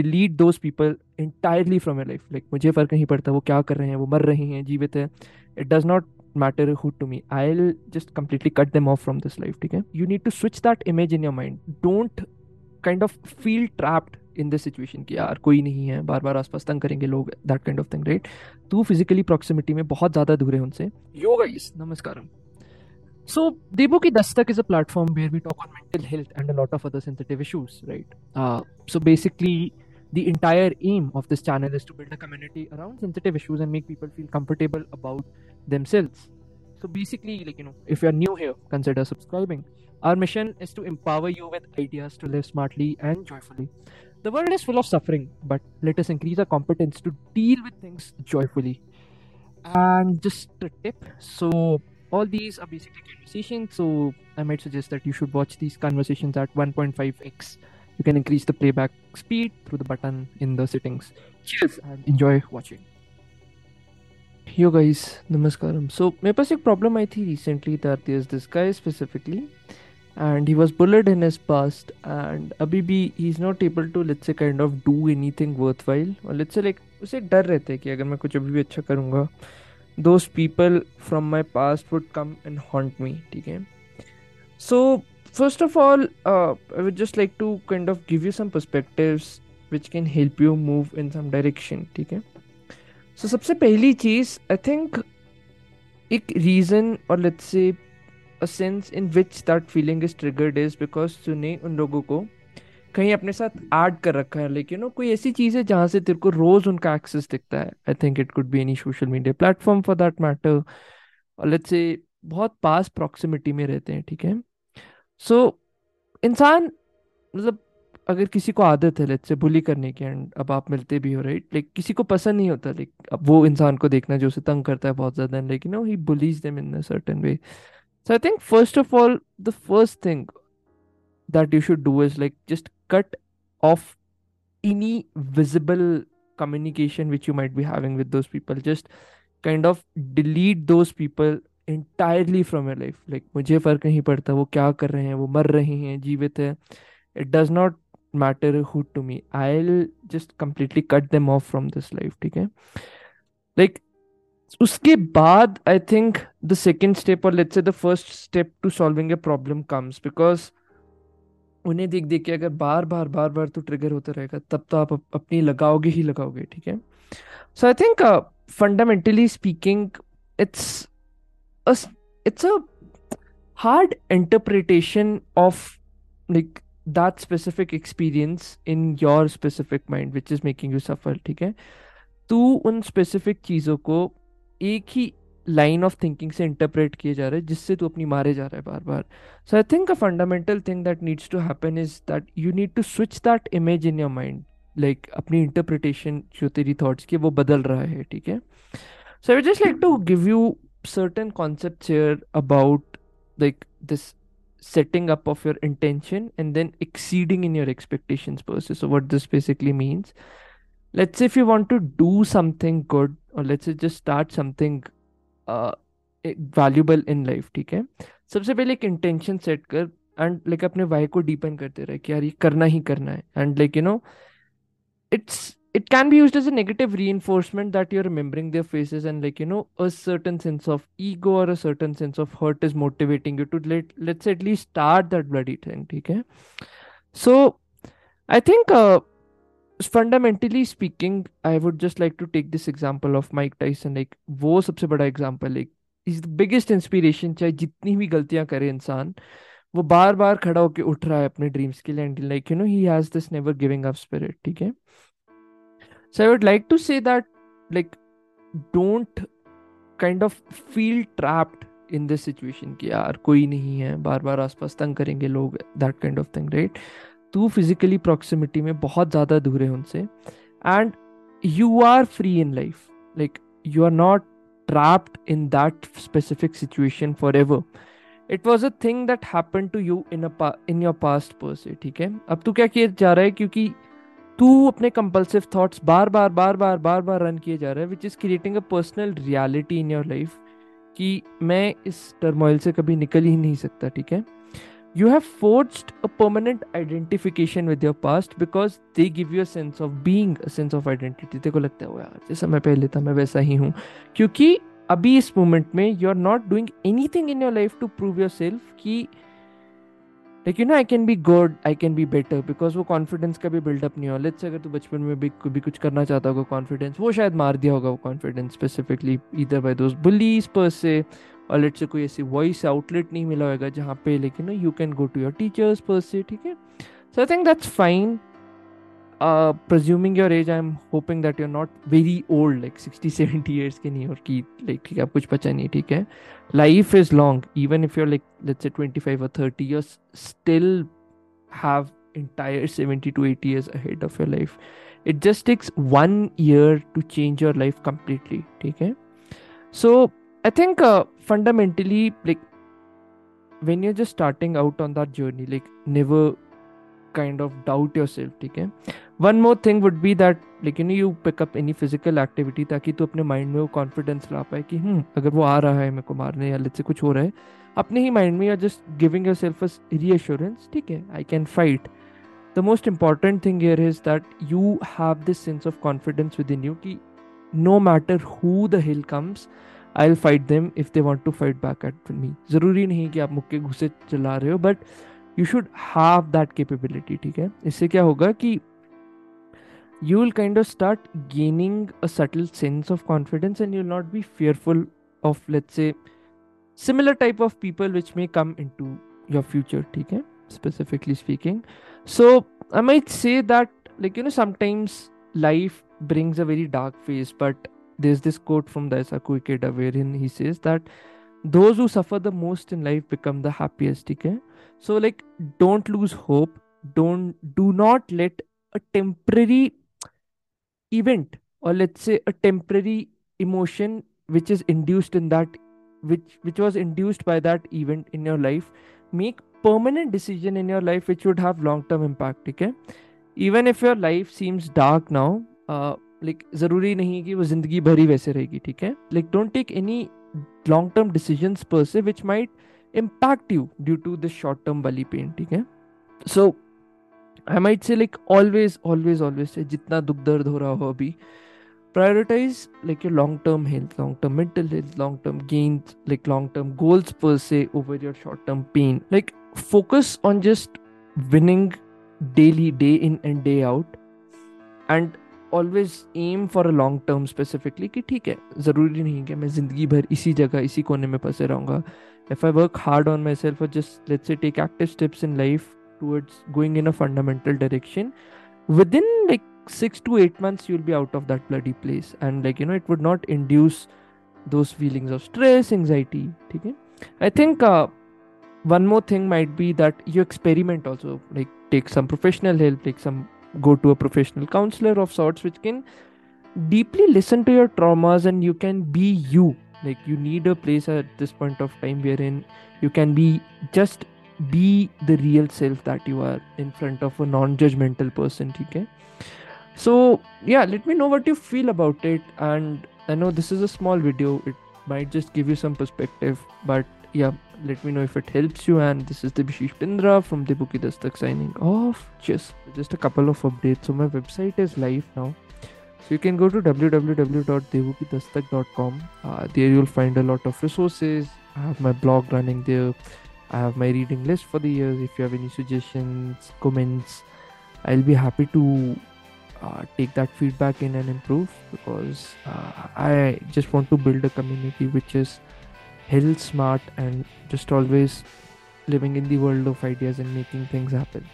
Delete those people entirely from your life like मुझे फ़र्क नहीं पड़ता वो क्या कर रहे हैं वो मर रहे हैं जीवित है। It does not matter who to me I will just completely cut them off from this life ठीक है? You need to switch that image in your mind don't kind of feel trapped in this situation कि यार कोई नहीं है बार बार आसपास तंग करेंगे लोग that kind of thing right तू फिजिकली प्रॉक्सिमिटी में बहुत ज़्यादा दूर है उनसे। योगा इस So, Debo Ki Dastak is a platform where we talk on mental health and a lot of other sensitive issues, right? Uh, so, basically, the entire aim of this channel is to build a community around sensitive issues and make people feel comfortable about themselves. So, basically, like, you know, if you're new here, consider subscribing. Our mission is to empower you with ideas to live smartly and joyfully. The world is full of suffering, but let us increase our competence to deal with things joyfully. And just a tip so, all these are basically conversations, so I might suggest that you should watch these conversations at 1.5x. You can increase the playback speed through the button in the settings. Cheers and enjoy watching. Yo guys, namaskaram. So मेरे पास एक problem आई थी recently that there's this guy specifically and he was bullied in his past and अभी भी he's not able to let's say kind of do anything worthwhile और let's say like उसे डर रहता है कि अगर मैं कुछ अभी भी अच्छा करूँगा those people from my past would come and haunt me ठीक है so first of all uh, i would just like to kind of give you some perspectives which can help you move in some direction ठीक है so सबसे पहली चीज़ I think एक reason और let's say a sense in which that feeling is triggered is because तूने उन लोगों को कहीं अपने साथ ऐड कर रखा है लेकिन नो कोई ऐसी चीज़ है जहाँ से तेरे को रोज उनका एक्सेस दिखता है I think it could be any social media platform for that matter और लेट्स से बहुत पास प्रॉक्सिमिटी में रहते हैं ठीक है सो so, इंसान मतलब अगर किसी को आदत है लेट्स से बुली करने की एंड अब आप मिलते भी हो राइट लाइक किसी को पसंद नहीं होता लाइक अब वो इंसान को देखना जो उसे तंग करता है बहुत ज़्यादा लेकिन no he bullies them in a certain way so I think first of all the first thing that you should do is like just cut off any visible communication which you might be having with those people. Just kind of delete those people entirely from your life like मुझे फ़र्क नहीं पड़ता वो क्या कर रहे हैं, वो मर रहे हैं, जीवित है। It does not matter who to me. I'll just completely cut them off from this life ठीक है? लाइक उसके बाद I think the second step और let's say the first step to solving a problem comes because उन्हें देख देख के अगर बार बार बार बार तो ट्रिगर होता रहेगा, तब तो आप अपनी लगाओगे ही लगाओगे, ठीक है? So I think fundamentally speaking it's it's a hard interpretation of like that specific experience in your specific mind which is making you suffer ठीक है? तू उन स्पेसिफिक चीज़ों को एक ही लाइन ऑफ़ थिंकिंग से इंटरप्रेट किए जा रहे हैं, जिससे तू अपनी मारे जा रहा है बार बार so I think a fundamental thing that needs to happen is that you need to switch that image in your mind like अपनी इंटरप्रिटेशन जो तेरी थॉट्स की वो बदल रहा है, ठीक है? So I just like to give you certain concepts here about like this setting up of your intention and then exceeding in your expectations per se. So what this basically means, let's say if you want to do something good or let's say just start something valuable in life ठीक है सबसे पहले एक intention set कर and like अपने why को deepen करते रहे कि यार ये करना ही करना है and like you know it's it can be used as a negative reinforcement that you're remembering their faces and like you know a certain sense of ego or a certain sense of hurt is motivating you to let let's say at least start that bloody thing okay so i think uh, fundamentally speaking i would just like to take this example of mike tyson like वो सबसे बड़ा example like is the biggest inspiration चाहे जितनी भी गलतियां करे इंसान वो बार बार खड़ा होकर उठ रहा है अपने ड्रीम्स के लिए and like you know he has this never giving up spirit ठीक है so I would like to say that like don't kind of feel trapped in this situation कि यार कोई नहीं है बार बार आसपास तंग करेंगे लोग that kind of thing right तू फिजिकली प्रॉक्सिमिटी में बहुत ज़्यादा दूर है उनसे and you are free in life like you are not trapped in that specific situation forever it was a thing that happened to you in a pa- in your past per se ठीक है अब तू क्या किए जा रहा है क्योंकि तू अपने कंपल्सिव थॉट्स बार बार बार बार बार बार रन किए जा रहा है which is creating a personal reality in your life कि मैं इस टर्मोइल से कभी निकल ही नहीं सकता, ठीक है? You have forged a permanent identification with your past because they give you a sense of being, a sense of identity. देखो लगता है यार, जैसा मैं पहले था, मैं वैसा ही हूँ। क्योंकि अभी इस मोमेंट में you are not doing anything in your life to prove yourself कि like you know I can be good I can be better because वो कॉन्फिडेंस का भी बिल्डअप नहीं हो लेट्स अगर तू बचपन में भी भी कुछ करना चाहता होगा कॉन्फिडेंस वो शायद मार दिया होगा वो कॉन्फिडेंस स्पेसिफिकली इधर बाई दोस्त बुलीस पर से और लेट्स से कोई ऐसी वॉइस आउटलेट नहीं मिला होगा जहाँ पे लेकिन you can go to your teachers पर से ठीक है? So I think that's fine uh, presuming your age i'm hoping that you're not very old like 60 70 years ki nahi aur ki like ki aap kuch bacha nahi theek hai. Life is long. Even if you're like let's say 25 or 30 you still have entire 70 to 80 years ahead of your life. It just takes one year to change your life completely theek hai. So i think uh, fundamentally like when you're just starting out on that journey like never kind of doubt yourself. Okay. One more thing would be that like you know you pick up any physical activity ताकि तू अपने mind में वो confidence ला पाए कि हम्म अगर वो आ रहा है मेरे को मारने या लेट से कुछ हो रहा है, अपने ही माइंड में या just giving your self reassurance ठीक है I can fight the most important thing here is that you have this sense of confidence within you कि no matter who the hell comes I will fight them if they want to fight back at me ज़रूरी नहीं कि आप मुक्के घुसे चला रहे हो but you should have that capability ठीक है इससे क्या होगा कि you will kind of start gaining a subtle sense of confidence and you will not be fearful of let's say similar type of people which may come into your future ठीक है specifically speaking so I might say that like you know sometimes life brings a very dark face but there's this quote from Daisaku Ikeda wherein he says that those who suffer the most in life become the happiest. Okay? So like don't lose hope. Don't do not let a temporary event or let's say a temporary emotion which is induced in that which which was induced by that event in your life make permanent decision in your life which would have long term impact okay even if your life seems dark now uh, like ज़रूरी नहीं कि वो ज़िंदगी भर ही वैसे रहेगी ठीक है like don't take any long term decision पर से which might impact you due to this short term वाली पेन ठीक है so I might say like always always always से जितना दुख दर्द हो रहा हो अभी prioritize like your long term health long term mental health long term gains like long term goals per se over your short term pain like focus on just winning daily day in and day out and always aim for a long term specifically कि ठीक है, ज़रूरी नहीं कि मैं ज़िंदगी भर इसी जगह, इसी कोने में फंसे रहूँगा। If I work hard on myself just let say take active steps in life towards going in a fundamental direction within like six to eight months you'll be out of that bloody place and like you know it would not induce those feelings of stress anxiety ठीक है? I think one more thing might be that you experiment also like take some professional help take some go to a professional counselor of sorts which can deeply listen to your traumas and you can be you. Like you need a place at this point of time wherein you can be just be the real self that you are in front of a non-judgmental person okay? So yeah let me know what you feel about it. And i know this is a small video. It might just give you some perspective but yeah let me know if it helps you. And this is Debashish Pindra from Bookie Dastak signing off. Just just a couple of updates. So my website is live now. So you can go to www.debukidastak.com uh, there you'll find a lot of resources. I have my blog running there. I have my reading list for the years if you have any suggestions comments I'll be happy to uh, take that feedback in and improve because uh, I just want to build a community which is hell smart and just always living in the world of ideas and making things happen